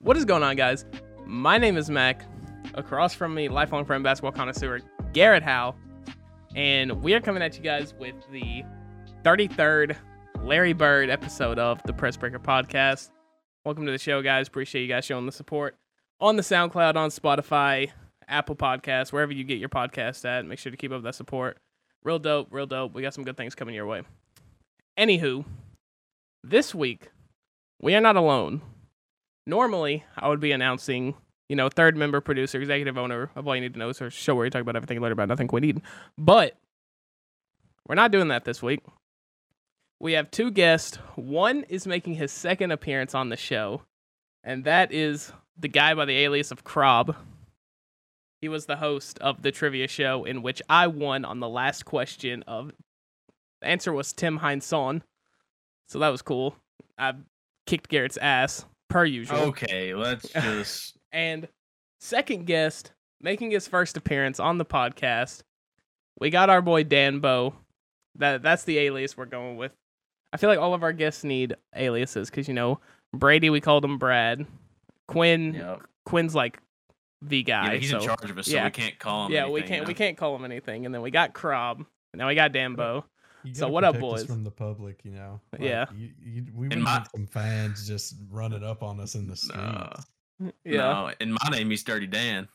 What is going on, guys? My name is Mac. Across from me, lifelong friend, basketball connoisseur Garrett Howe, and we are coming at you guys with the 33rd Larry Bird episode of the Press Breaker Podcast. Welcome to the show, guys. Appreciate you guys showing the support on the SoundCloud, on Spotify, Apple Podcasts, wherever you get your podcast at. Make sure to keep up that support. Real dope, real dope. We got some good things coming your way. Anywho, this week we are not alone. Normally, I would be announcing, you know, third member, producer, executive owner of All You Need to Know, so show where you talk about everything later about nothing we need. But we're not doing that this week. We have two guests. One is making his second appearance on the show, and that is the guy by the alias of Krob. He was the host of the trivia show in which I won on the last question of the answer was Tim Heinsohn. So that was cool. I kicked Garrett's ass per usual. Okay, let's just. And second guest making his first appearance on the podcast, we got our boy Dan Bo. That that's the alias we're going with. I feel like all of our guests need aliases because you know Brady we called him Brad, Quinn Yep. Quinn's like the guy. but he's so, in charge of us, so yeah. we can't call him. yeah, we anything, can't you we can't call him anything. And then we got Krob. And now we got Dambo. You So what up, boys? From the public, you know. Yeah. you, you, we And would my- some fans just running up on us in the streets. No. Yeah. No, and my name is Dirty Dan.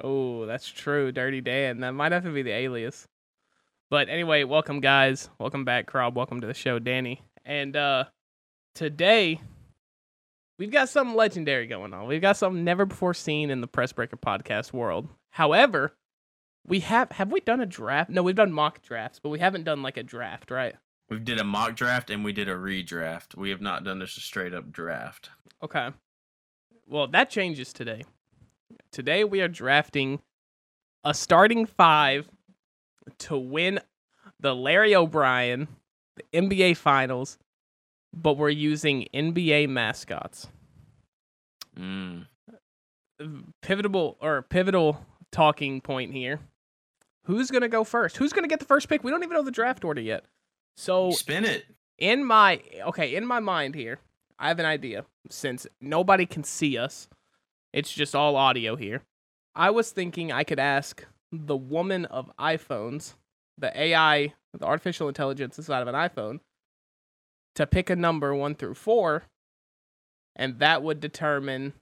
Oh, that's true. Dirty Dan. That might have to be the alias. But anyway, welcome guys. Welcome back, Krob. Welcome to the show, Danny. And uh today we've got something legendary going on. We've got something never before seen in the Press Breaker podcast world. However, we have have we done a draft? No, we've done mock drafts, but we haven't done like a draft, right? We did a mock draft and we did a redraft. We have not done just a straight up draft. Okay. Well, that changes today. Today we are drafting a starting five to win the Larry O'Brien, the NBA Finals, but we're using NBA mascots. Mm. Pivotal or pivotal talking point here. Who's gonna go first? Who's gonna get the first pick? We don't even know the draft order yet. So Spin it. in my okay in my mind here i have an idea since nobody can see us it's just all audio here i was thinking i could ask the woman of iphones the ai the artificial intelligence inside of an iphone to pick a number one through four and that would determine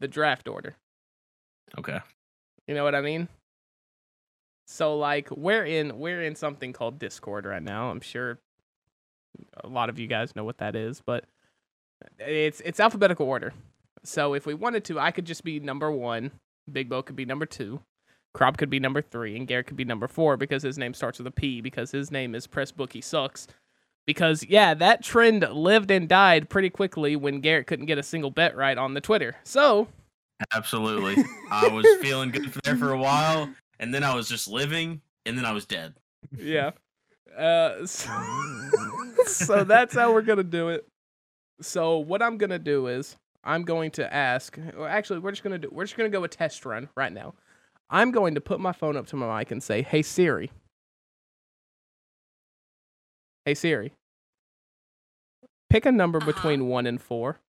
the draft order Okay. you know what i mean so like we're in we're in something called discord right now. I'm sure a lot of you guys know what that is but it's it's alphabetical order. So if we wanted to i could just be number one big bo could be number two Krob could be number three and garrett could be number four because his name starts with a p because his name is press bookie sucks. Because yeah that trend lived and died pretty quickly when garrett couldn't get a single bet right on the twitter. So Absolutely. I was feeling good for there for a while, and then I was just living, and then I was dead. yeah. Uh, so, so that's how we're gonna do it. So what I'm gonna do is I'm going to ask. Or actually, we're just gonna do. We're just gonna go a test run right now. I'm going to put my phone up to my mic and say, "Hey Siri." Hey Siri. Pick a number Uh-huh. between one and four.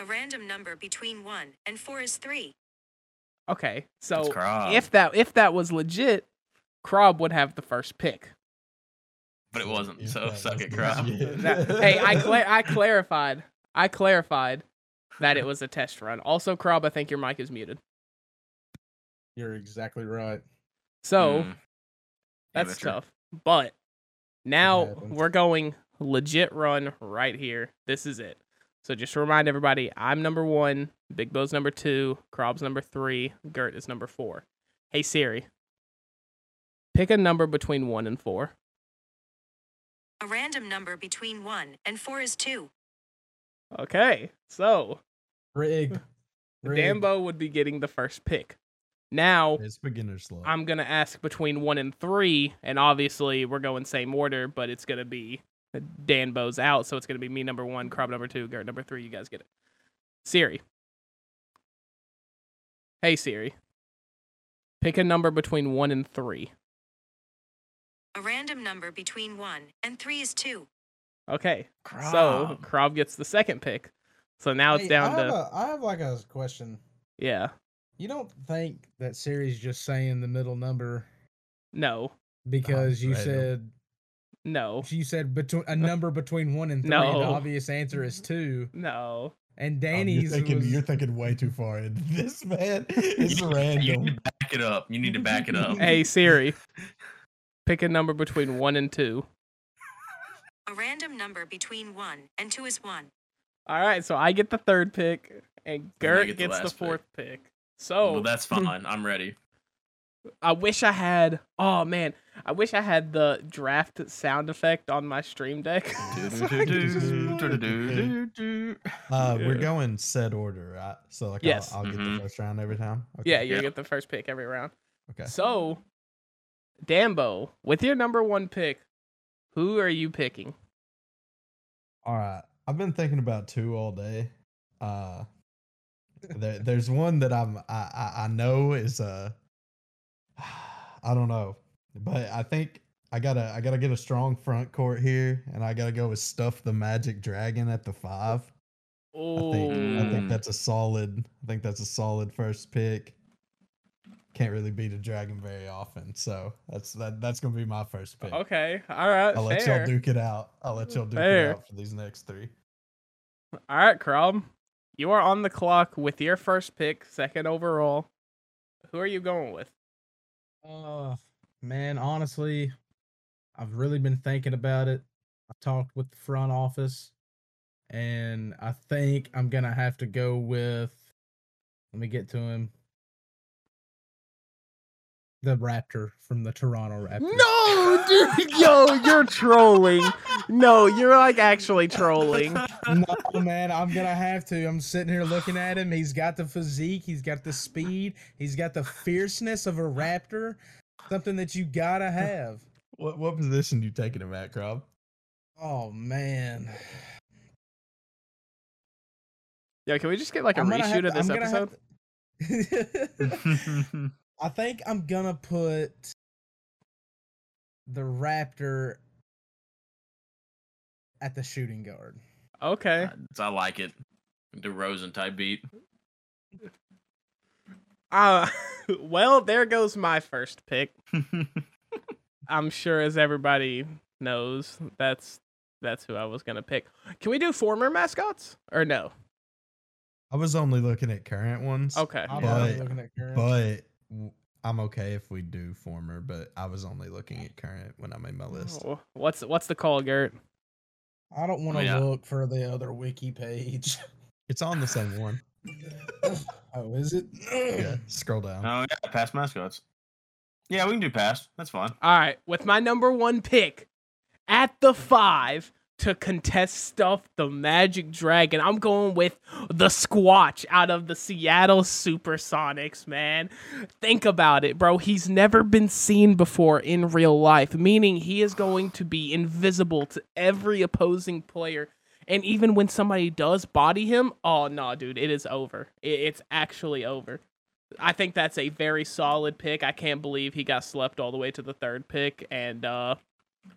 A random number between 1 and 4 is 3. Okay, so if that if that was legit, Krob would have the first pick. but it wasn't, If so that suck was it, Krob. That- hey, I cla- I clarified. I clarified that it was a test run. Also, Krob, I think your mic is muted. You're exactly right. So Mm. that's Amateur. tough. But now we're going legit run right here. This is it. So just to remind everybody, I'm number one, Big Bo's number two, Krob's number three, Gert is number four. Hey Siri, pick a number between one and four. A random number between 1 and 4 is 2. Okay, so Rigged. Rigged. Dambo would be getting the first pick. Now It's beginner's luck. I'm gonna ask between one and three, and obviously we're going same order, but it's gonna be Dan Bo's out, so it's gonna be me number one, Crab number two, Gert number three. You guys get it. Siri. Hey Siri. Pick a number between one and three. A random number between 1 and 3 is 2. Okay. So Krob. Krob gets the second pick. So now it's down I to a, I have like a question. yeah. You don't think that Siri's just saying the middle number No. because uh-huh. you Oh, said random. No. you said between a number between one and three. and No. the obvious answer is two. No. And Danny's you're thinking was, you're thinking way too far. in This man is You random. need to back it up. You need to back it up. Hey Siri. Pick a number between one and two. A random number between 1 and 2 is 1. All right, so I get the third pick, and And Gert get the gets the last pick. fourth pick. So Well, that's fine. I'm ready. I wish I had. Oh man, I wish I had the draft sound effect on my stream deck. Uh, we're going set order, right? So like, Yes. I'll, I'll get Mhm. the first round every time. Okay. yeah, you Yeah. get the first pick every round. Okay. So, Dambo, with your number one pick, who are you picking? All right. I've been thinking about two all day. Uh, there, there's one that I'm I, I I know is uh I don't know, but I think I gotta I gotta get a strong front court here, and I gotta go with stuff the Magic Dragon at the five. I think I think that's a solid. I think that's a solid first pick. Can't really beat a dragon very often, so that's that. That's gonna be my first pick. okay, all right, I'll let y'all duke it out. I'll let y'all duke Fair. it out for these next three. All right, Krob, you are on the clock with your first pick, second overall. Who are you going with? Uh, man, honestly, I've really been thinking about it. I talked with the front office, and I think I'm gonna have to go with. Let me get to him. The Raptor from the Toronto Raptors. No, dude, yo, you're trolling. No, you're like actually trolling. no, man, I'm gonna have to. I'm sitting here looking at him. He's got the physique, he's got the speed, he's got the fierceness of a raptor. Something that you gotta have. What what position you taking him at, Krob? Oh man. Yo, can we just get like a I'm gonna reshoot of this I'm episode? to- I think I'm gonna put the Raptor at the shooting guard. Okay. I like it. DeRozan type beat. Uh, well, there goes my first pick. I'm sure, as everybody knows, that's that's who I was gonna pick. Can we do former mascots or no? I was only looking at current ones. Okay. I'm only But- looking at current. But w- I'm okay if we do former, but I was only looking at current when I made my list. Oh, What's what's the call, Garrett? I don't want to oh, yeah. look for the other wiki page. It's on the same one. oh, is it? Yeah, scroll down. Oh yeah, past mascots. Yeah, we can do past. That's fine. All right, with my number one pick at the five to contest stuff the Magic Dragon, I'm going with the Squatch out of the Seattle Supersonics, man. Think about it, bro. He's never been seen before in real life, meaning he is going to be invisible to every opposing player. And even when somebody does body him, oh no, dude, it is over. It's actually over. I think that's a very solid pick. I can't believe he got slept all the way to the third pick. And uh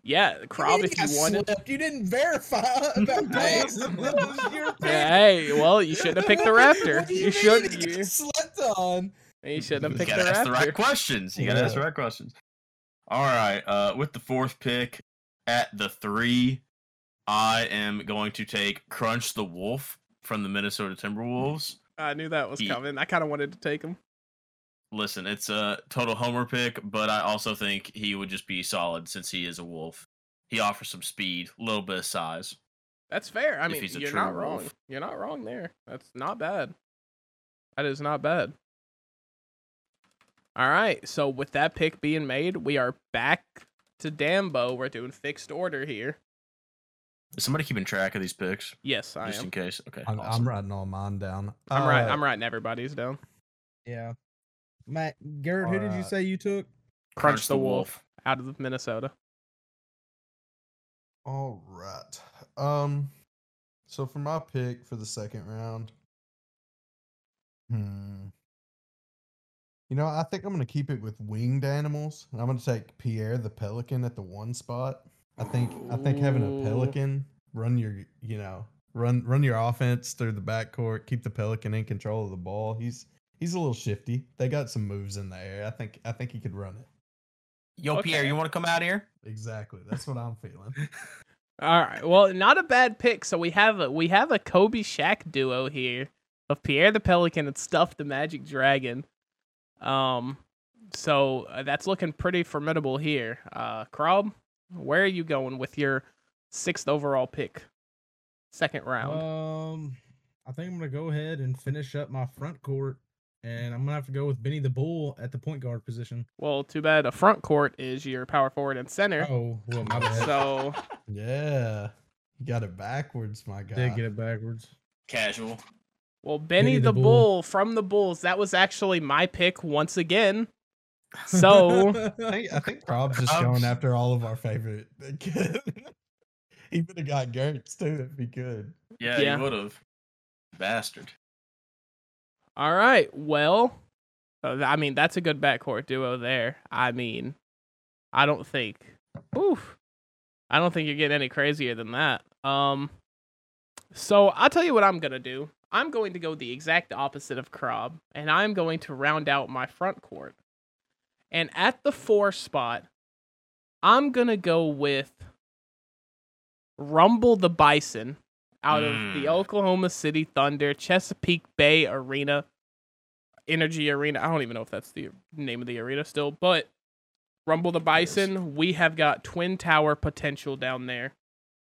yeah, Krob, if you wanted. slept. You didn't verify about pass. That was. Yeah, hey, well, you shouldn't have picked the Raptor. What do You mean should. it got You, slept on. you shouldn't have picked You picked gotta the ask the right questions. You gotta ask the right questions. All right. Uh, with the fourth pick at the three, I am going to take Crunch the Wolf from the Minnesota Timberwolves. I knew that was He- coming. I kind of wanted to take him. Listen, it's a total homer pick, but I also think he would just be solid since he is a wolf. He offers some speed, a little bit of size. That's fair. I If mean, he's a you're true not wrong. wolf. You're not wrong there. That's not bad. That is not bad. All right. So with that pick being made, we are back to Dambo. We're doing fixed order here. Is somebody keeping track of these picks? Yes, I just am. in case. Okay. I'm, awesome. I'm writing all mine down. I'm right. Uh, I'm writing everybody's down. Yeah. Matt, Garrett, who did you say you took? Crunch the wolf out of Minnesota. All right. Um. So for my pick for the second round, hmm. You know, I think I'm gonna keep it with winged animals. and I'm gonna take Pierre the pelican at the one spot. I think I think having a pelican run your, you know, run run your offense through the backcourt, keep the Pelican in control of the ball. He's he's a little shifty. They got some moves in the air. I think I think he could run it. Yo, Okay. Pierre, you want to come out here? Exactly. That's what I'm feeling. All right. Well, not a bad pick. So we have a we have a Kobe Shaq duo here of Pierre the Pelican and Stuff the Magic Dragon. Um, so uh, that's looking pretty formidable here. Uh, Krob, where are you going with your sixth overall pick, second round? Um, I think I'm gonna go ahead and finish up my front court, and I'm gonna have to go with Benny the Bull at the point guard position. well, too bad a front court is your power forward and center. Oh, well, my bad. So yeah. You got it backwards, my guy. Did get it backwards. Casual. Well, Benny, Benny the, the Bull. Bull. from the Bulls. That was actually my pick once again. So I think I think Rob's just I'm going after all of our favorite. he would have got Gertz too if he could. Yeah, Yeah. you would have. Bastard. All right, well, uh, I mean that's a good backcourt duo there. I mean, I don't think, oof, I don't think you're getting any crazier than that. Um, so I'll tell you what I'm gonna do. I'm going to go the exact opposite of Krob, and I'm going to round out my front court. And at the four spot, I'm gonna go with Rumble the Bison out of the Mm. Oklahoma City Thunder Chesapeake Bay Arena, Energy Arena. I don't even know if that's the name of the arena still, but Rumble the Bison, we have got Twin Tower potential down there.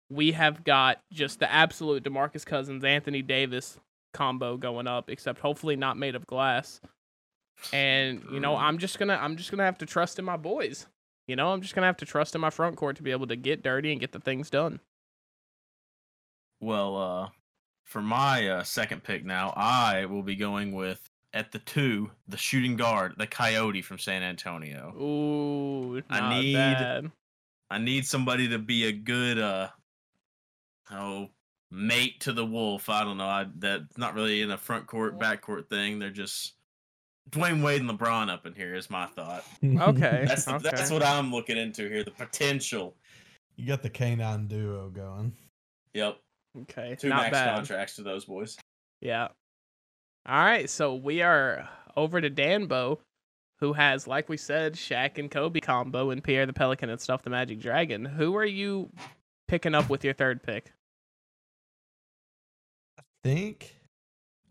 We have got just the absolute DeMarcus Cousins, Anthony Davis combo going up, except hopefully not made of glass. And you know, I'm just gonna I'm just gonna have to trust in my boys. You know, I'm just gonna have to trust in my front court to be able to get dirty and get the things done. Well, uh, for my uh, second pick now, I will be going with at the two, the shooting guard, the Coyote from San Antonio. Ooh, I need- bad. I need somebody to be a good, uh, oh, mate to the wolf. I don't know. I that's not really in a front court, back court thing. They're just Dwyane Wade and LeBron up in here is my thought. Okay, That's the, okay. that's what I'm looking into here. The potential. You got the canine duo going. Yep. Okay, Two not max bad. contracts to those boys. Yeah. All right, so we are over to Danbo, who has, like we said, Shaq and Kobe combo, and Pierre the Pelican and Stuff the Magic Dragon. Who are you picking up with your third pick? I think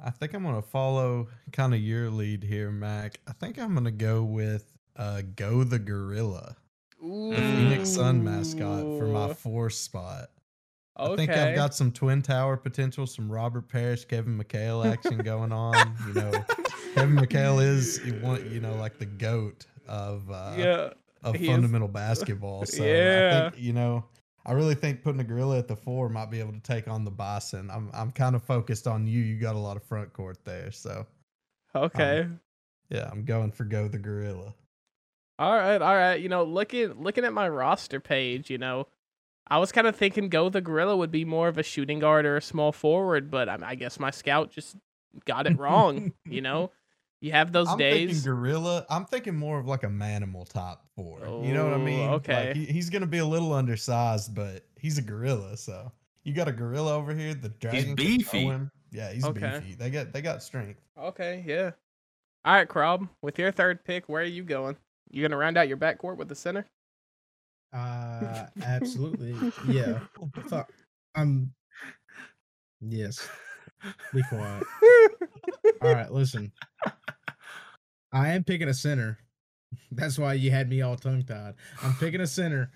I think I'm gonna follow kind of your lead here, Mac. I think I'm gonna go with uh Go the Gorilla, the Phoenix Sun mascot for my Ooh, fourth spot. Okay. I think I've got some Twin Tower potential, some Robert Parish, Kevin McHale action going on. You know, Kevin McHale is you want you know like the goat of uh, yeah. of he is. fundamental basketball. So I think you know, I really think putting a gorilla at the four might be able to take on the bison. I'm I'm kind of focused on you. You got a lot of front court there, so Okay. yeah, I'm going for go the gorilla. All right, all right. You know, looking looking at my roster page, you know, I was kind of thinking Go the Gorilla would be more of a shooting guard or a small forward, but I, I guess my scout just got it wrong. you know, you have those I'm days. thinking gorilla. I'm thinking more of like a manimal top four. you know what I Oh, mean? Like, okay. he- he's gonna be a little undersized, but he's a gorilla. So you got a gorilla over here. The dragon. can throw beefy. him. Yeah, he's Okay. beefy. They got they got strength. Okay, yeah. All right, Krob, with your third pick, where are you going? You gonna round out your backcourt with the center? Uh, absolutely. Yeah. Fuck. I'm. Yes. Be quiet. All right, listen. I am picking a center. That's why you had me all tongue tied. I'm picking a center.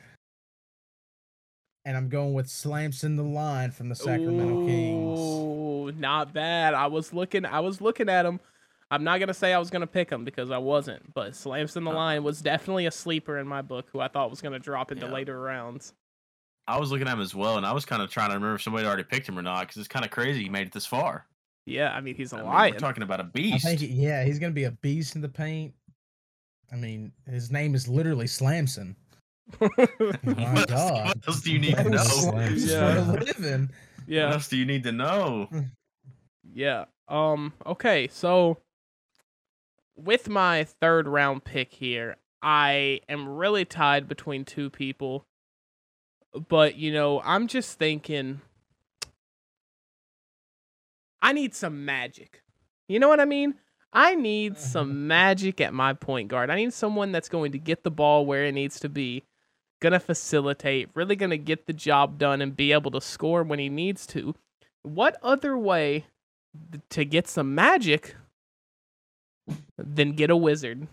And I'm going with Slamson the Lion from the Sacramento Kings. Ooh, not bad. I was looking. I was looking at him. I'm not gonna say I was gonna pick him because I wasn't, but Slamson the Uh. line was definitely a sleeper in my book, who I thought was gonna drop into Yeah. later rounds. I was looking at him as well, and I was kind of trying to remember if somebody already picked him or not, because it's kind of crazy he made it this far. Yeah, I mean he's a I mean, lion. we're talking about a beast. think, he- yeah, he's going to be a beast in the paint. I mean, his name is literally Slamson. My what, else, God. what else do you need to know? was Slamson Yeah. for a living. What else do you need to know? yeah. Um. Okay, so with my third round pick here, I am really tied between two people. But, you know, I'm just thinking I need some magic. You know what I mean? I need mm-hmm. some magic at my point guard. I need someone that's going to get the ball where it needs to be, gonna facilitate, really gonna get the job done and be able to score when he needs to. What other way to get some magic than get a wizard?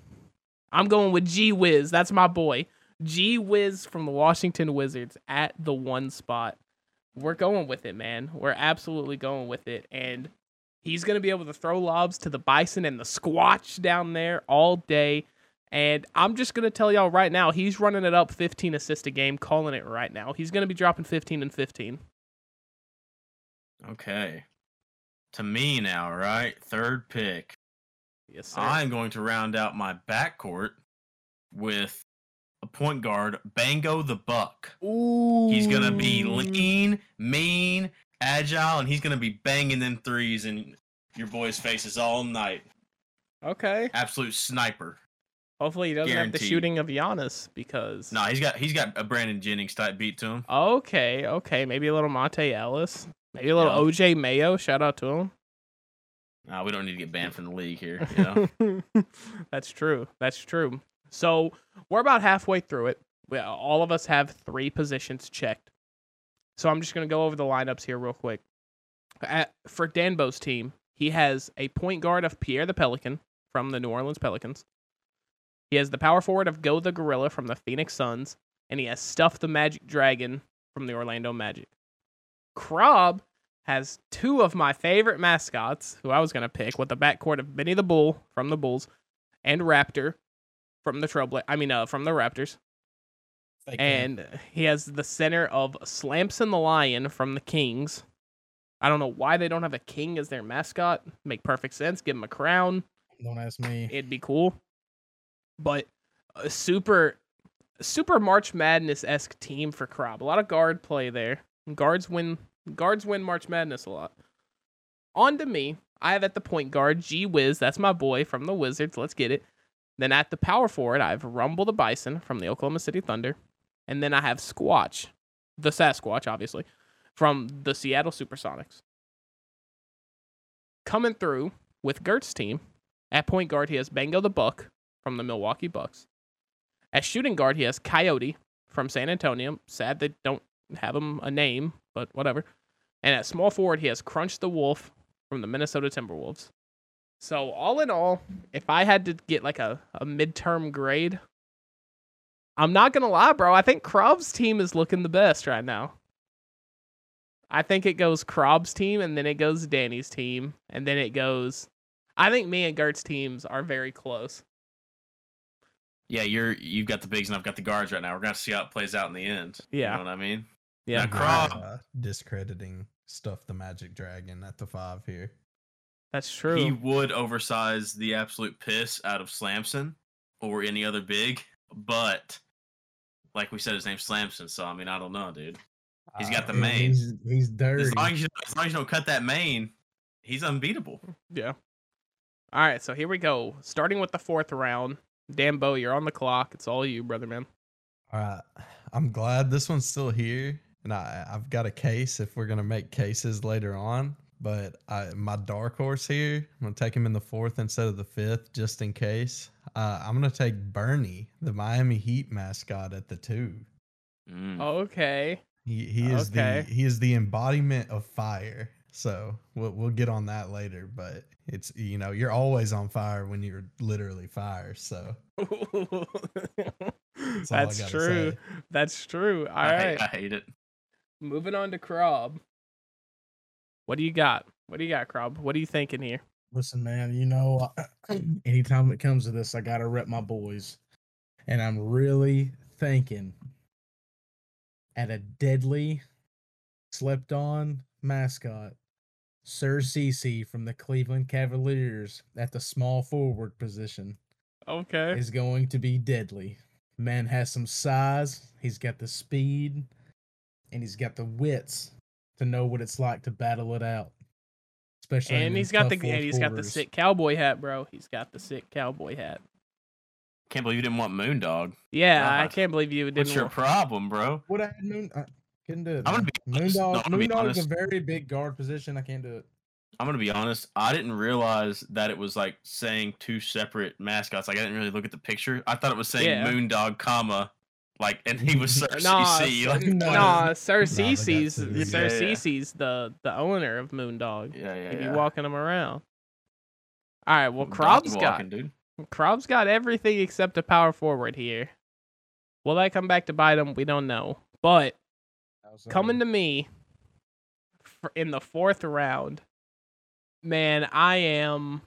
I'm going with G Wiz. That's my boy. G Wiz from the Washington Wizards at the one spot. We're going with it, man. We're absolutely going with it. And he's going to be able to throw lobs to the Bison and the Squatch down there all day. And I'm just going to tell y'all right now, he's running it up 15 assists a game, calling it right now. He's going to be dropping 15 and 15. Okay. To me now, right? Third pick. Yes, sir. I'm going to round out my backcourt with a point guard, Bango the Buck. Ooh. He's gonna be lean, mean, agile, and he's gonna be banging them threes in your boys' faces all night. Okay. Absolute sniper. Hopefully he doesn't have the shooting of Giannis because. No, he's got he's got a Brandon Jennings type beat to him. Okay, okay. Maybe a little Monta Ellis. Maybe a little Yeah. OJ Mayo. Shout out to him. Nah, we don't need to get banned from the league here. You know? That's true. That's true. So we're about halfway through it. We, uh, all of us have three positions checked. So I'm just going to go over the lineups here real quick. At, for Danbo's team, he has a point guard of Pierre the Pelican from the New Orleans Pelicans. He has the power forward of Go the Gorilla from the Phoenix Suns. And he has Stuff the Magic Dragon from the Orlando Magic. Krob has two of my favorite mascots, who I was going to pick, with the backcourt of Benny the Bull from the Bulls and Raptor from the Trouble. I mean, uh, from the Raptors. And he has the center of Slamson the Lion from the Kings. I don't know why they don't have a king as their mascot. Make perfect sense. Give him a crown. Don't ask me. It'd be cool. But a super, super March Madness esque team for Krob. A lot of guard play there. Guards win. Guards win March Madness a lot. On to me. I have at the point guard G Wiz. That's my boy from the Wizards. Let's get it. Then at the power forward, I have Rumble the Bison from the Oklahoma City Thunder. And then I have Squatch, the Sasquatch, obviously, from the Seattle Supersonics. Coming through with Gert's team, at point guard, he has Bango the Buck from the Milwaukee Bucks. At shooting guard, he has Coyote from San Antonio. Sad they don't have him a name, but whatever. And at small forward, he has Crunch the Wolf from the Minnesota Timberwolves. So all in all, if I had to get like a, a midterm grade, I'm not gonna lie, bro. I think Krob's team is looking the best right now. I think it goes Krob's team, and then it goes Danny's team, and then it goes. I think me and Gert's teams are very close. yeah, you're you've got the bigs and I've got the guards right now. We're gonna see how it plays out in the end. Yeah. You know what I mean? Yeah, Now, Krob, Uh, discrediting stuff the Magic Dragon at the five here. that's true. he would oversize the absolute piss out of Slamson or any other big, but like we said, his name's Slamson, so I mean, I don't know, dude. He's got the Uh, mane. He's, he's dirty. As long as you, as long as you don't cut that mane, he's unbeatable. Yeah. All right, so here we go. Starting with the fourth round. Dambo, you're on the clock. It's all you, brother man. All right. I'm glad this one's still here. And I, I've got a case if we're going to make cases later on. But I, my dark horse here, I'm going to take him in the fourth instead of the fifth, just in case. Uh, I'm going to take Bernie, the Miami Heat mascot, at the two. Mm. Okay. He, he is Okay. the he is the embodiment of fire. So we'll we'll get on that later. But it's you know you're always on fire when you're literally fire. So that's, I true. say. That's true. All I, right. hate, I hate it. Moving on to Krob. What do you got? What do you got, Krob? What are you thinking here? Listen, man, you know, anytime it comes to this, I got to rep my boys. And I'm really thinking at a deadly, slept on mascot, Sir CC from the Cleveland Cavaliers at the small forward position Okay. is going to be deadly. Man has some size, he's got the speed, and he's got the wits to know what it's like to battle it out. Especially And he's got the fourth and he's got the sick cowboy hat, bro. He's got the sick cowboy hat. Can't believe you didn't want Moondog. Yeah, I can't believe you didn't. Want to. What's your want- problem, bro? What I had Moon, I couldn't do it. I'm gonna man. be honest. No, Moondog. I'm gonna Moondog is a very big guard position. I can't do it. I'm gonna be honest. I didn't realize that it was like saying two separate mascots. Like I didn't really look at the picture. I thought it was saying Yeah. Moondog, comma, like, and he was Sir Nah, CC. Like, No. Nah, Sir Nah, they Cece's two. Sir Yeah, yeah. Cece's the the owner of Moondog. yeah, yeah, He be yeah. walking him around. All right, well, Dog Krob's got walking, dude. Krob's got everything except a power forward here. Will that come back to bite him? We don't know. But coming to me for, in the fourth round, man, I am.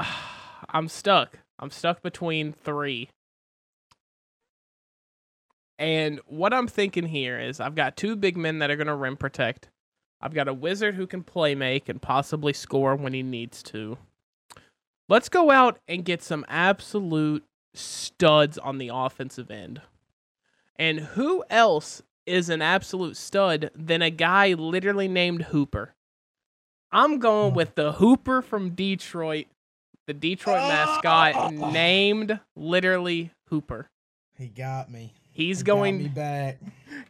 I'm stuck. I'm stuck between three. And what I'm thinking here is I've got two big men that are going to rim protect. I've got a wizard who can play make and possibly score when he needs to. Let's go out and get some absolute studs on the offensive end. And who else is an absolute stud than a guy literally named Hooper? I'm going with the Hooper from Detroit, the Detroit mascot, named literally Hooper. He got me. He's He got me going. back.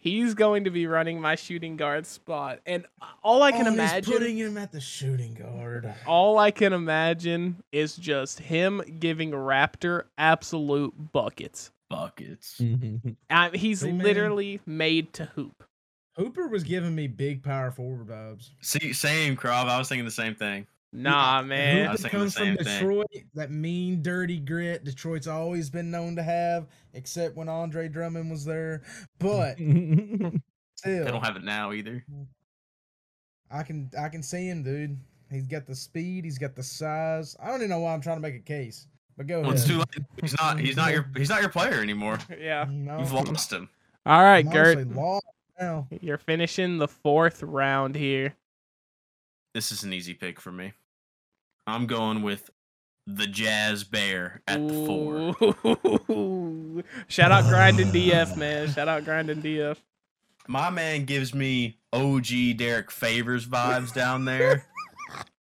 He's going to be running my shooting guard spot, and all I can Oh, he's imagine. putting him at the shooting guard. all I can imagine is just him giving Raptor absolute buckets. Buckets. I, he's See, man. literally made to hoop. Hooper was giving me big power forward vibes. See, same Krob. I was thinking the same thing. Nah, man. I was comes from same thing. Detroit, that mean, dirty grit Detroit's always been known to have, except when Andre Drummond was there. But still, They don't have it now either. I can I can see him, dude. He's got the speed. He's got the size. I don't even know why I'm trying to make a case. But go Well, it's ahead. too late. He's not. He's not your. He's not your player anymore. Yeah. No, You've lost him. All right, I'm Gert. now. You're finishing the fourth round here. This is an easy pick for me. I'm going with the Jazz Bear at the four. Shout out Grinding DF, man. Shout out Grinding DF. My man gives me OG Derrick Favors vibes down there.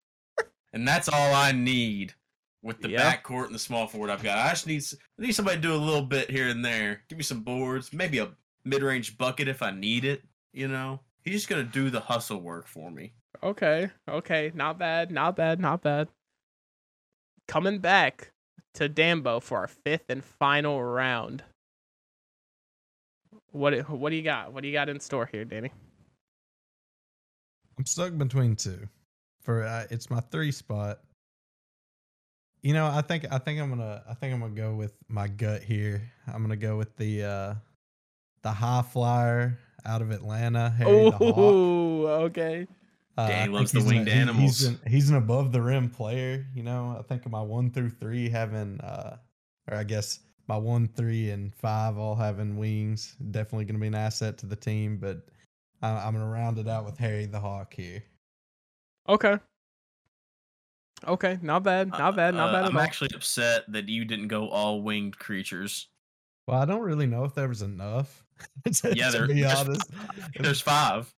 and that's all I need with the Yeah. backcourt and the small forward I've got. I just need I need somebody to do a little bit here and there. Give me some boards, maybe a mid-range bucket if I need it, you know. He's just going to do the hustle work for me. Okay, okay, not bad, not bad, not bad. Coming back to Dambo for our fifth and final round. What what do you got? What do you got in store here, Danny? I'm stuck between two. For uh, it's my three spot. You know, I think I think I'm gonna I think I'm gonna go with my gut here. I'm gonna go with the uh the high flyer out of Atlanta, Harry the Hawk. Oh, okay. Uh, Danny I loves the he's an- winged animals. He's an, he's an above the rim player. You know, I think my one through three having, uh, or I guess my one, three, and five all having wings. Definitely going to be an asset to the team. But I, I'm going to round it out with Harry the Hawk here. Okay. Okay, not bad, not bad, not Uh, bad at I'm all. actually upset that you didn't go all winged creatures. Well, I don't really know if there was enough. to, Yeah, to there, be there's, honest. there's five.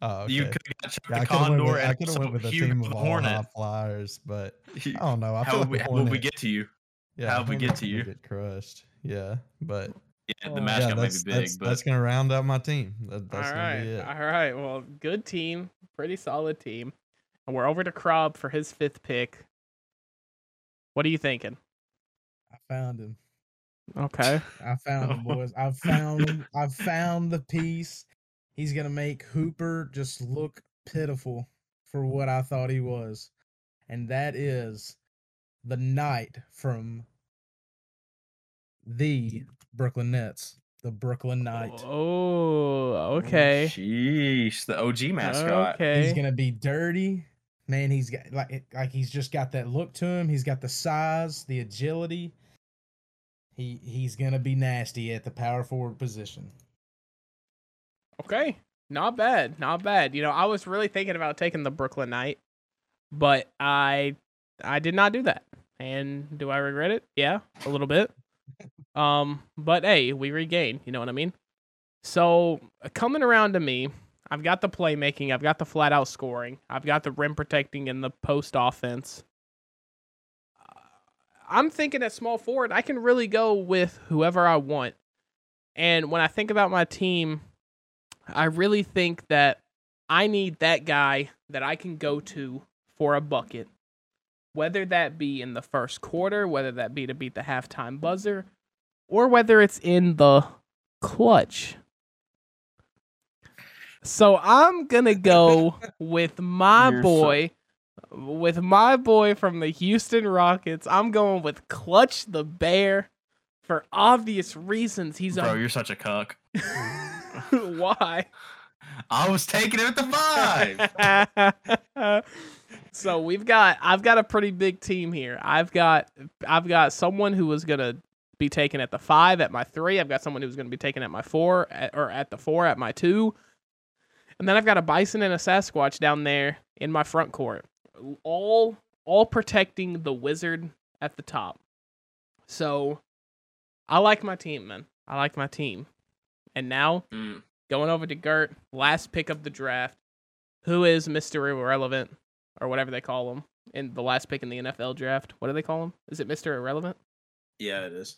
Oh, okay. You could have got Chuck Yeah, the could have went, Condor with, and coulda some went with a Hugo team the of Hornet. high flyers, but I don't know. I How like we, the how would we get to you? yeah, how'd we get to would you? Get crushed. Yeah, but Yeah, the yeah, mascot yeah, may that's, be that's, big, but that's gonna round out my team. That, that's all gonna right, be it. all right. Well, good team, pretty solid team. And we're over to Krob for his fifth pick. What are you thinking? I found him. Okay. I found him, boys. I found him. I found the piece. He's gonna make Hooper just look pitiful for what I thought he was, and that is the knight from the Brooklyn Nets, the Brooklyn Knight. Oh, oh okay. Sheesh, the OG mascot. Okay. He's gonna be dirty, man. He's got like like he's just got that look to him. He's got the size, the agility. He he's gonna be nasty at the power forward position. Okay. Not bad. Not bad. You know, I was really thinking about taking the Brooklyn Knight, but I I did not do that. And do I regret it? Yeah, a little bit. Um, but hey, we regain, you know what I mean? So, coming around to me, I've got the playmaking, I've got the flat out scoring, I've got the rim protecting and the post offense. Uh, I'm thinking at small forward, I can really go with whoever I want. And when I think about my team, I really think that I need that guy that I can go to for a bucket, whether that be in the first quarter, whether that be to beat the halftime buzzer, or whether it's in the clutch. So I'm gonna go with my You're so- boy, with my boy from the Houston Rockets. I'm going with Clutch the Bear for obvious reasons. He's Bro, a you're such a cuck. why? I was taking him at the five. so we've got I've got a pretty big team here. I've got I've got someone who was gonna be taken at the five at my three. I've got someone who's gonna be taken at my four at, or at the four at my two. And then I've got a bison and a Sasquatch down there in my front court. All all protecting the wizard at the top. So I like my team, man. I like my team. And now Mm, going over to Gert, last pick of the draft. Who is Mr. Irrelevant or whatever they call him in the last pick in the NFL draft? What do they call him? Is it Mr. Irrelevant? yeah, it is.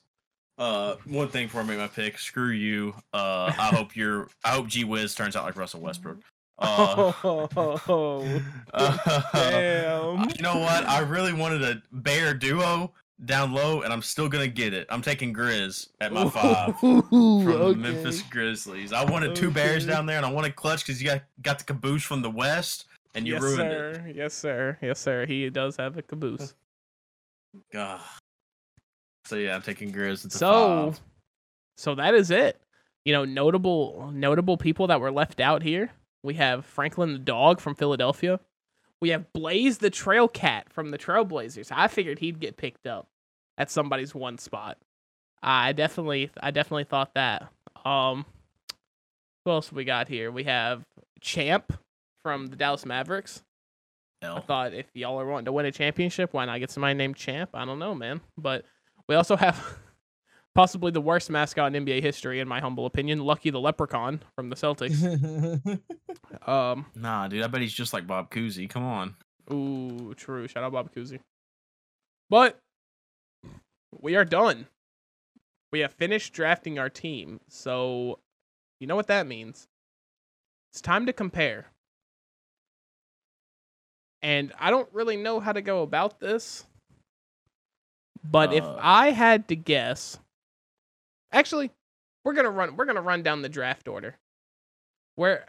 Uh, one thing before I make my pick, screw you. Uh, I hope you're. I hope G Wiz turns out like Russell Westbrook. Uh, oh, uh, damn. you know what? I really wanted a bear duo down low, and I'm still gonna get it. I'm taking Grizz at my five Ooh, from the okay. Memphis Grizzlies. I wanted two bears down there, and I wanted clutch because you got got the caboose from the west, and you yes, ruined sir. Yes, sir. Yes, sir. He does have a caboose. it. Ugh. So yeah, I'm taking Grizz at the So, five. so that is it. You know, notable notable people that were left out here. We have Franklin the dog from Philadelphia. We have Blaze the trail cat from the Trailblazers. I figured he'd get picked up at somebody's one spot. I definitely, I definitely thought that. Um, who else we got here? We have Champ from the Dallas Mavericks. I thought if y'all are wanting to win a championship, why not get somebody named Champ? I don't know, man. But we also have possibly the worst mascot in NBA history, in my humble opinion, Lucky the Leprechaun from the Celtics. um, Nah, dude, I bet he's just like Bob Cousy. Come on. ooh, true. Shout out Bob Cousy. But we are done. We have finished drafting our team. So you know what that means. It's time to compare. And I don't really know how to go about this. But if Uh. I had to guess, actually, we're gonna run. We're gonna run down the draft order. Where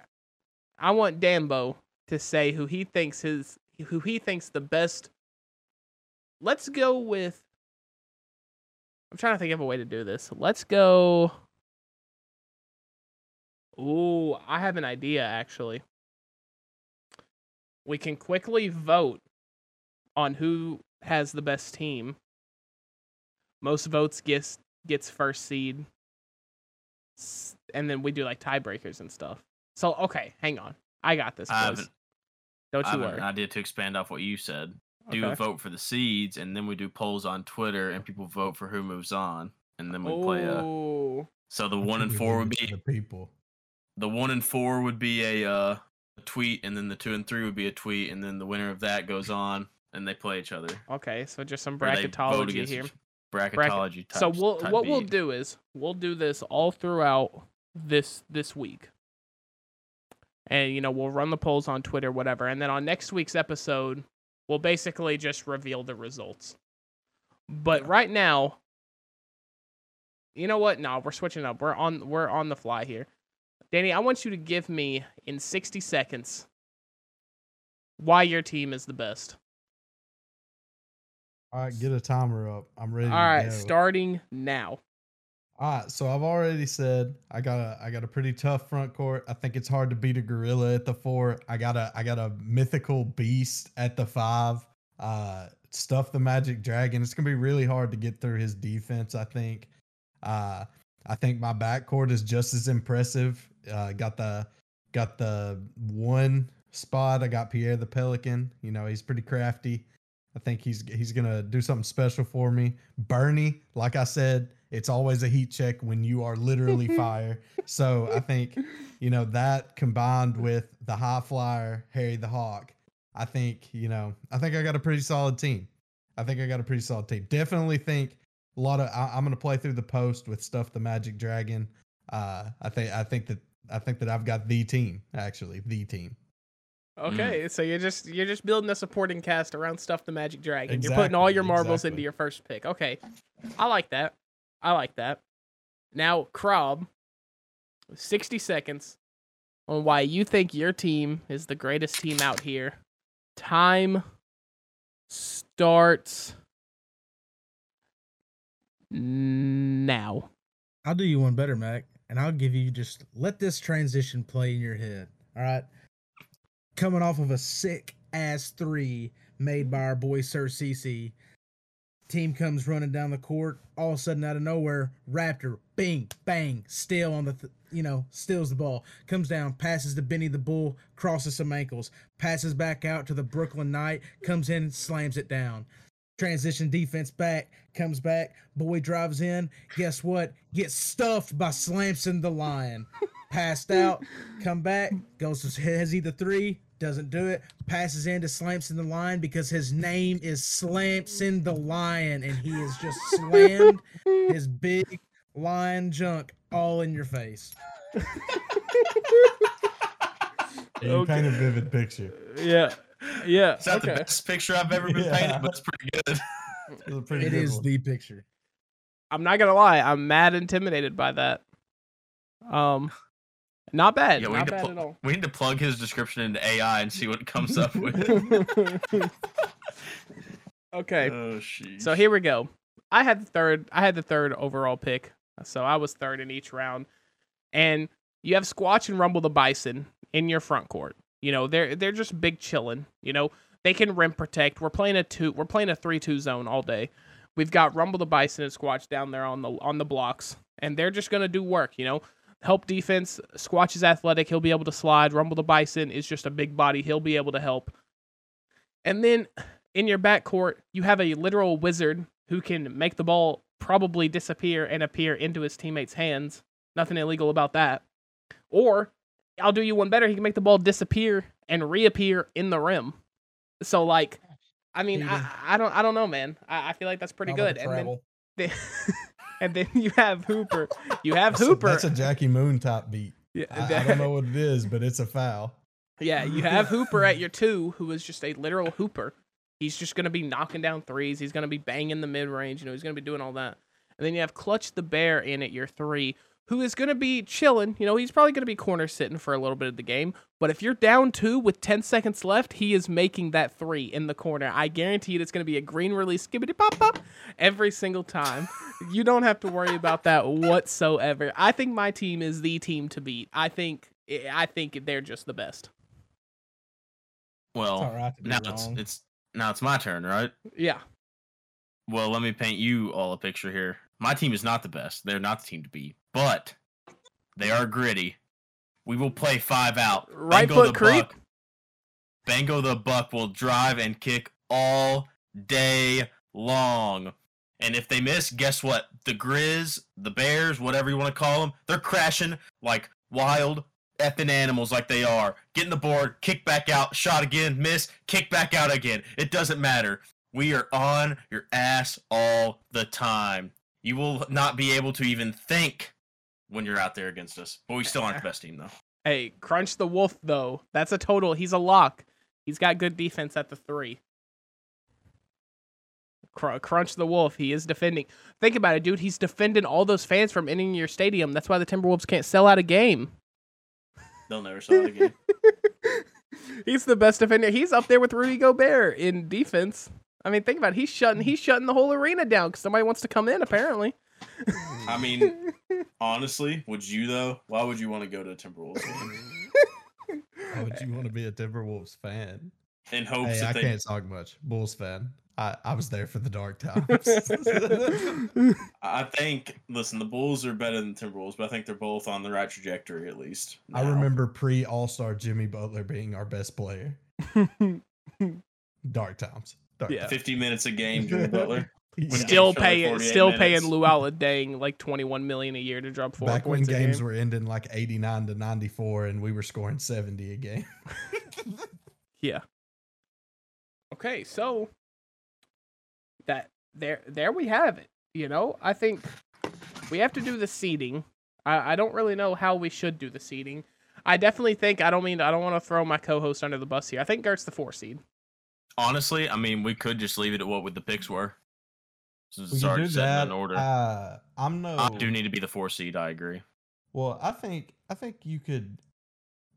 I want Dambo to say who he thinks his who he thinks the best. Let's go with. I'm trying to think of a way to do this. Let's go. Ooh, I have an idea actually. We can quickly vote on who has the best team. Most votes gets gets first seed. And then we do like tiebreakers and stuff. So okay, hang on. I got this, I boys. have, Don't I you have worry. an idea to expand off what you said. Do Okay. a vote for the seeds, and then we do polls on Twitter, and people vote for who moves on, and then we play a. So the I one and four would be the people. the one and four would be a uh, a tweet, and then the two and three would be a tweet, and then the winner of that goes on, and they play each other. okay. So just some Or they vote bracketology here. each- Bracketology. Type, so we'll what we'll do is we'll do this all throughout this this week. And you know we'll run the polls on twitter whatever and then on next week's episode we'll basically just reveal the results. But right now you know what? No we're switching up. We're on we're on the fly here. Danny i want you to give me in 60 seconds why your team is the best All right, get a timer up. I'm ready. all right go. starting now All right, so I've already said I got a I got a pretty tough front court. I think it's hard to beat a gorilla at the four. I got a I got a mythical beast at the five. Uh, stuff the magic dragon. It's gonna be really hard to get through his defense. I think. Uh, I think my backcourt is just as impressive. Uh, got the got the one spot. I got Pierre the Pelican. You know he's pretty crafty. I think he's he's gonna do something special for me. Bernie, like I said, it's always a heat check when you are literally fire. So I think you know that combined with the high flyer Harry the Hawk, I think you know I think I got a pretty solid team. I think I got a pretty solid team. Definitely think a lot of I, I'm gonna play through the post with stuff the Magic Dragon. Uh, I think I think that I think that I've got the team actually the team. Okay, Mm. so you're just you're just building a supporting cast around stuff the Magic Dragon. You're putting all your marbles into your first pick. Okay, I like that. I like that. Now, Krob, sixty seconds on why you think your team is the greatest team out here. Time starts now. I'll do you one better, Mac, and I'll give you just let this transition play in your head. All right. Coming off of a sick ass three made by our boy Sir CC. Team comes running down the court. All of a sudden, out of nowhere, Raptor, bing, bang, still on the, th- you know, steals the ball. Comes down, passes to Benny the Bull, crosses some ankles, passes back out to the Brooklyn Knight, comes in, slams it down. Transition defense back, comes back, boy drives in. Guess what? Gets stuffed by Slamson the Lion. Passed out, come back, goes to Hezzy the three, doesn't do it. Passes into Slamson the Lion because his name is Slamson the Lion, and he has just slammed his big lion junk all in your face. You Okay. paint a vivid picture. Yeah, yeah. It's not the best picture I've ever been Yeah. painted, but it's pretty good. It's a pretty It good is one. the picture. I'm not gonna lie, I'm mad intimidated by that. Um, not bad, Yeah, we not need, to bad pl- at all. we need to plug his description into AI and see what it comes up with. okay, Oh, sheesh. so here we go. I had the third. I had the third overall pick, so I was third in each round. And you have Squatch and Rumble the Bison in your front court. You know they're they're just big chilling. You know they can rim protect. We're playing a two. We're playing a three-two zone all day. We've got Rumble the Bison and Squatch down there on the on the blocks, and they're just gonna do work. You know, help defense. Squatch is athletic. He'll be able to slide. Rumble the Bison is just a big body. He'll be able to help. And then in your backcourt, you have a literal wizard who can make the ball probably disappear and appear into his teammates' hands. Nothing illegal about that. Or I'll do you one better. He can make the ball disappear and reappear in the rim. So like, I mean, I, I don't, I don't know, man. I, I feel like that's pretty like good. a And then, travel. then and then you have Hooper. You have That's a- Hooper. that's a Jackie Moon top beat. yeah, I, I don't know what it is, but it's a foul. Yeah, you have Hooper at your two, who is just a literal Hooper. He's just going to be knocking down threes. He's going to be banging the mid range. You know, he's going to be doing all that. And then you have Clutch the Bear in at your three, who is going to be chilling. You know, he's probably going to be corner sitting for a little bit of the game. But if you're down two with 10 seconds left, he is making that three in the corner. I guarantee you it's going to be a green release skibbity pop pop every single time. you don't have to worry about that whatsoever. I think my team is the team to beat. I think eh, I think they're just the best. Well, all right to be now it's it's now it's my turn, right? Yeah. Well, let me paint you all a picture here. My team is not the best. They're not the team to beat, but they are gritty. We will play five out. Right Bango foot the creep. Buck. Bango the Buck will drive and kick all day long. And if they miss, guess what? The Grizz, the Bears, whatever you want to call them, they're crashing like wild effing animals like they are. Getting the board, kick back out, shot again, miss, kick back out again. It doesn't matter. We are on your ass all the time. You will not be able to even think when you're out there against us. But we still aren't the best team, though. Hey, Crunch the Wolf though. That's a total. He's a lock. He's got good defense at the three. Cr- Crunch the Wolf. He is defending. Think about it, dude. He's defending all those fans from entering your stadium. That's why the Timberwolves can't sell out a game. They'll never sell it again. He's the best defender. He's up there with Rudy Gobert in defense. I mean, think about it. He's shutting. He's shutting the whole arena down because somebody wants to come in. Apparently. I mean, honestly, would you though? Why would you want to go to a Timberwolves game? Why would you want to be a Timberwolves fan? In hopes Hey, I they can't talk much. Bulls fan. I, I was there for the dark times. I think listen, the Bulls are better than Timberwolves, but I think they're both on the right trajectory at least. I remember pre All Star Jimmy Butler being our best player. Dark times. Dark Yeah. 50 minutes a game, Jimmy Butler. times. Still games for like paying. 48 Still paying minutes. Luol Deng like twenty one million a year to drop four Back when games game. were ending like 89 to 94 and we were scoring 70 a game. Yeah. Okay, so that there there we have it. You know, I think we have to do the seeding. I, I don't really know how we should do the seeding. I definitely think I don't mean I don't want to throw my co-host under the bus here. I think Gert's the four seed. Honestly, I mean, we could just leave it at what with the picks were. Since We it's already do set that. in order. Uh, I'm no. I do need to be the four seed. I agree. Well, I think I think you could,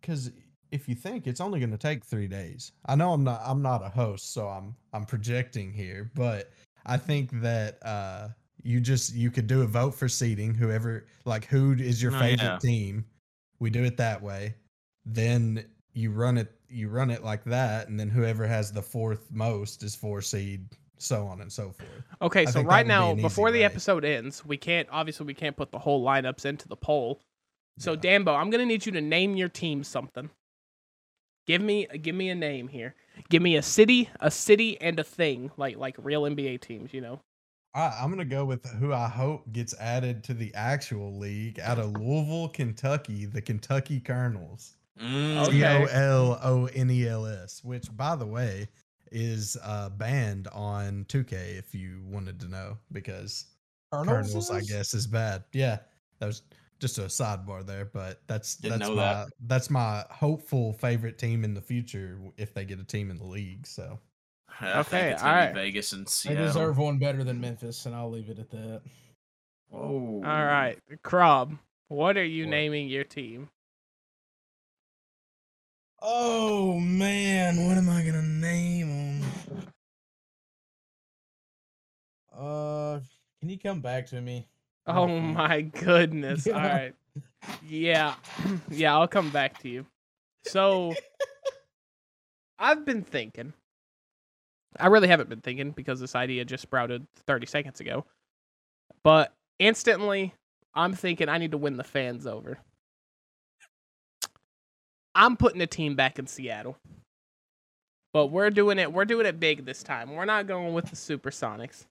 because if you think it's only going to take three days, I know I'm not I'm not a host, so I'm I'm projecting here, but I think that uh you just you could do a vote for seating whoever like who is your Oh, favorite yeah. team. We do it that way, then you run it you run it like that, and then whoever has the fourth most is four seed, so on and so forth. Okay, I so right be now, an before the way. episode ends, we can't obviously we can't put the whole lineups into the poll. So Yeah. Danbo, I'm gonna need you to name your team something. Give me give me a name here. Give me a city, a city, and a thing like like real NBA teams. You know. I, I'm gonna go with who I hope gets added to the actual league out of Louisville, Kentucky, the Kentucky Colonels. Mm, Okay. C O L O N E L S, which by the way is uh banned on 2K if you wanted to know because Colonels, I guess is bad. Yeah, that was just a sidebar there, but that's Didn't that's my that. that's my hopeful favorite team in the future if they get a team in the league. So I Okay, think it's gonna alright. Vegas and They Seattle. deserve one better than Memphis, and I'll leave it at that. Whoa. All right, Krob, what are you What? naming your team? Oh man, what am I gonna name them? Uh, can you come back to me? Oh my goodness! All Yeah. right, yeah, yeah, I'll come back to you. So, I've been thinking. I really haven't been thinking because this idea just sprouted 30 seconds ago. But instantly, I'm thinking I need to win the fans over. I'm putting the team back in Seattle. But we're doing it we're doing it big this time. We're not going with the Supersonics.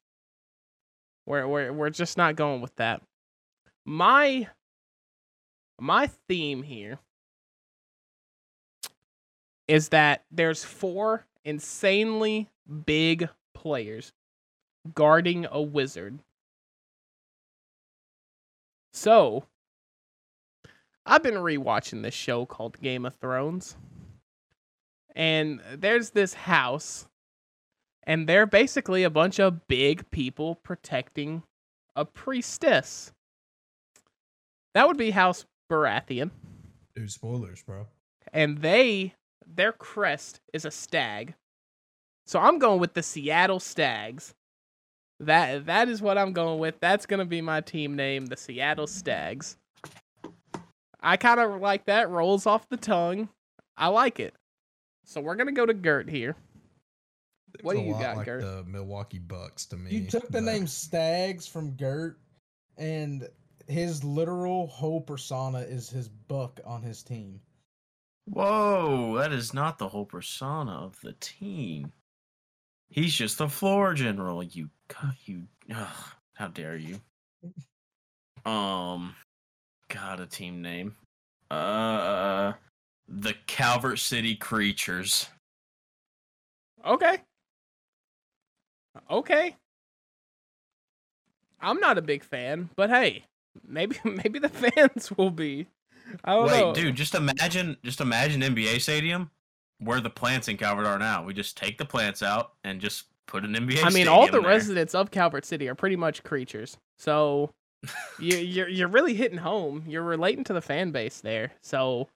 We're we're we're just not going with that. My my theme here is that there's four insanely big players guarding a wizard. So, I've been rewatching this show called Game of Thrones. And there's this house and they're basically a bunch of big people protecting a priestess. That would be House Baratheon, dude, spoilers, bro. and they their crest is a stag. So I'm going with the Seattle Stags. That that is what I'm going with. That's gonna be my team name, the Seattle Stags. I kind of like that. Rolls off the tongue. I like it. So we're gonna go to Gert here. What do a you lot got, like Gert? the Milwaukee Bucks to me. You took the but- name Stags from Gert, and his literal whole persona is his buck on his team. Whoa, that is not the whole persona of the team. He's just the floor general. You, c- you, ugh, how dare you? Um, got a team name. Uh, the Calvert City Creatures. Okay. Okay. I'm not a big fan, but hey, maybe maybe the fans will be. I don't Wait, know. dude, just imagine, just imagine NBA Stadium where the plants in Calvert are now. We just take the plants out and just put an NBA. I mean, all the there. residents of Calvert City are pretty much creatures. So you, you're you're really hitting home. You're relating to the fan base there. So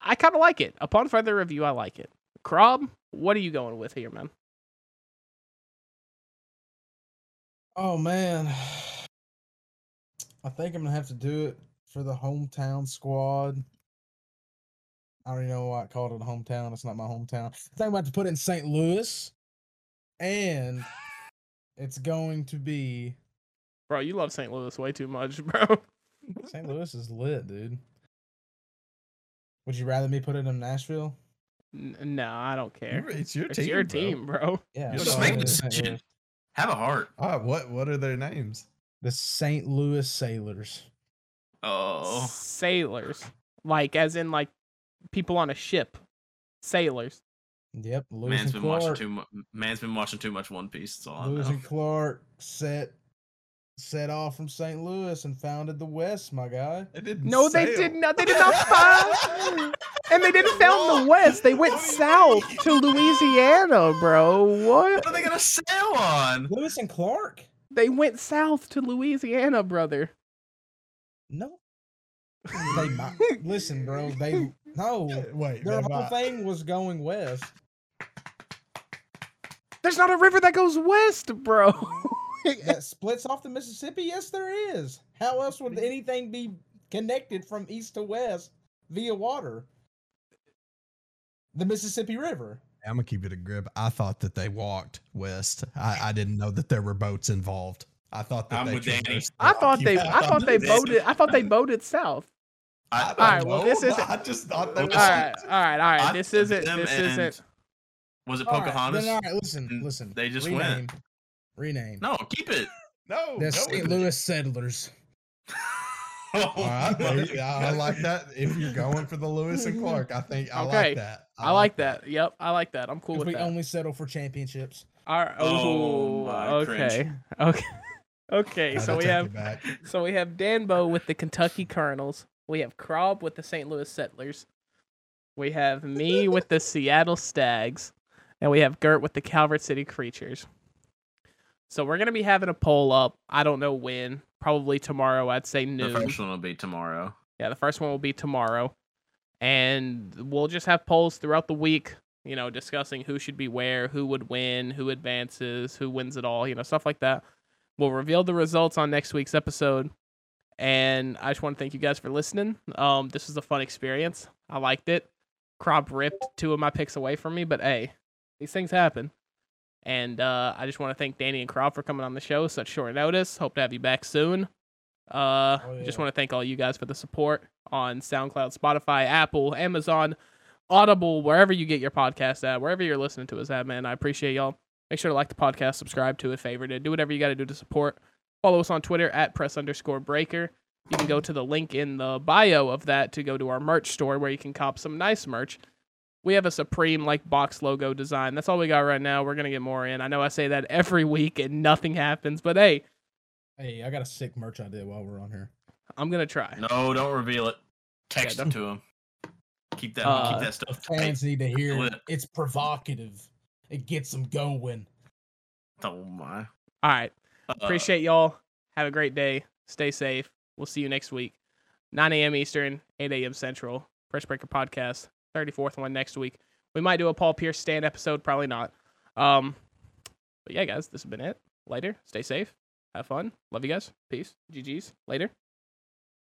I kind of like it. Upon further review, I like it. Krob, what are you going with here, man? Oh man, I think I'm gonna have to do it for the hometown squad. I don't even know why I called it a hometown. It's not my hometown. I think I'm about to put it in St. Louis, and it's going to be Bro, you love St. Louis way too much, bro. St. Louis is lit, dude. Would you rather me put it in Nashville? N- no, I don't care. You- It's your team. It's team. your bro. team, bro. Yeah, Just so make a put it in St. decision. Louis. Have a heart. All right, what what are their names? The St. Louis Sailors. Oh, Sailors. Like as in like people on a ship. Sailors. Yep, Lewis man's and been Clark. watching too much. Man's been watching too much One Piece. That's all I Lewis know. and Clark set set off from St. Louis and founded the West, my guy. It didn't No, they did not. They did not found. And they didn't found the West. They went What do you south mean? to Louisiana, bro. What? What are they gonna sail on? Lewis and Clark? They went south to Louisiana, brother. No. They mi- listen, bro. They no. Wait, Their whole might- thing was going west. There's not a river that goes west, bro. that splits off the Mississippi? Yes, there is. How else would anything be connected from east to west via water? The Mississippi River. I'm gonna keep it a grip. I thought that they walked west. I, I didn't know that there were boats involved. I thought that I'm they with Danny. the I thought they. I thought they boated. I thought they boated south. I, I don't Alright, well, this isn't- I just thought they All right, all right, all right. I- This isn't. This isn't. Was it All right, Pocahontas? then, all right, listen, and listen. they just rename, went. Rename. No, keep it. No, The go St. with it. Louis settlers. Oh All right, my there you- I I like that. If you're going for the Lewis and Clark, I think I Okay, like that. I like that. Yep, I like that. I'm cool If with we that. only settle for championships. All right. Oh, ooh, my, okay. cringe. Okay. Okay. Gotta So we have it back. so we have Danbo with the Kentucky Colonels. We have Krob with the St. Louis Settlers. We have me with the Seattle Stags, and we have Gert with the Calvert City Creatures. So we're gonna be having a poll up. I don't know when. Probably tomorrow. I'd say noon. The first one will be tomorrow. Yeah, the first one will be tomorrow. And we'll just have polls throughout the week, you know, discussing who should be where, who would win, who advances, who wins it all, you know, stuff like that. We'll reveal the results on next week's episode. And I just want to thank you guys for listening. Um, this was a fun experience. I liked it. Krob ripped two of my picks away from me, but hey, these things happen. And uh, I just want to thank Danny and Krob for coming on the show such short notice. Hope to have you back soon. Uh, Oh, just want to thank all you guys for the support on SoundCloud, Spotify, Apple, Amazon, Audible, wherever you get your podcast at, wherever you're listening to us at, man. I appreciate y'all. Make sure to like the podcast, subscribe to it, favorite it, do whatever you got to do to support. Follow us on Twitter at press underscore breaker. You can go to the link in the bio of that to go to our merch store where you can cop some nice merch. We have a Supreme like box logo design. That's all we got right now. We're gonna get more in. I know I say that every week and nothing happens, but hey, Hey, I got a sick merch idea while we're on here. I'm gonna try. No, don't reveal it. Text Yeah, it to him. Keep that. Uh, keep that stuff. tight. Fans need to hear it. It's provocative. It gets them going. Oh my. All right. Uh, Appreciate y'all. Have a great day. Stay safe. We'll see you next week. 9 a.m. Eastern, 8 a.m. Central. Press Breaker Podcast. 34th one next week. We might do a Paul Pierce stand episode. Probably not. Um, but yeah, guys, this has been it. Later. Stay safe. Have fun. Love you guys. Peace. GG's. Later.